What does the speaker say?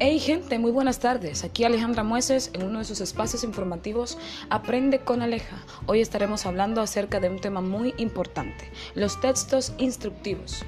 Hey gente, muy buenas tardes. Aquí Alejandra Mueces en uno de sus espacios informativos Aprende con Aleja. Hoy estaremos hablando acerca de un tema muy importante, los textos instructivos.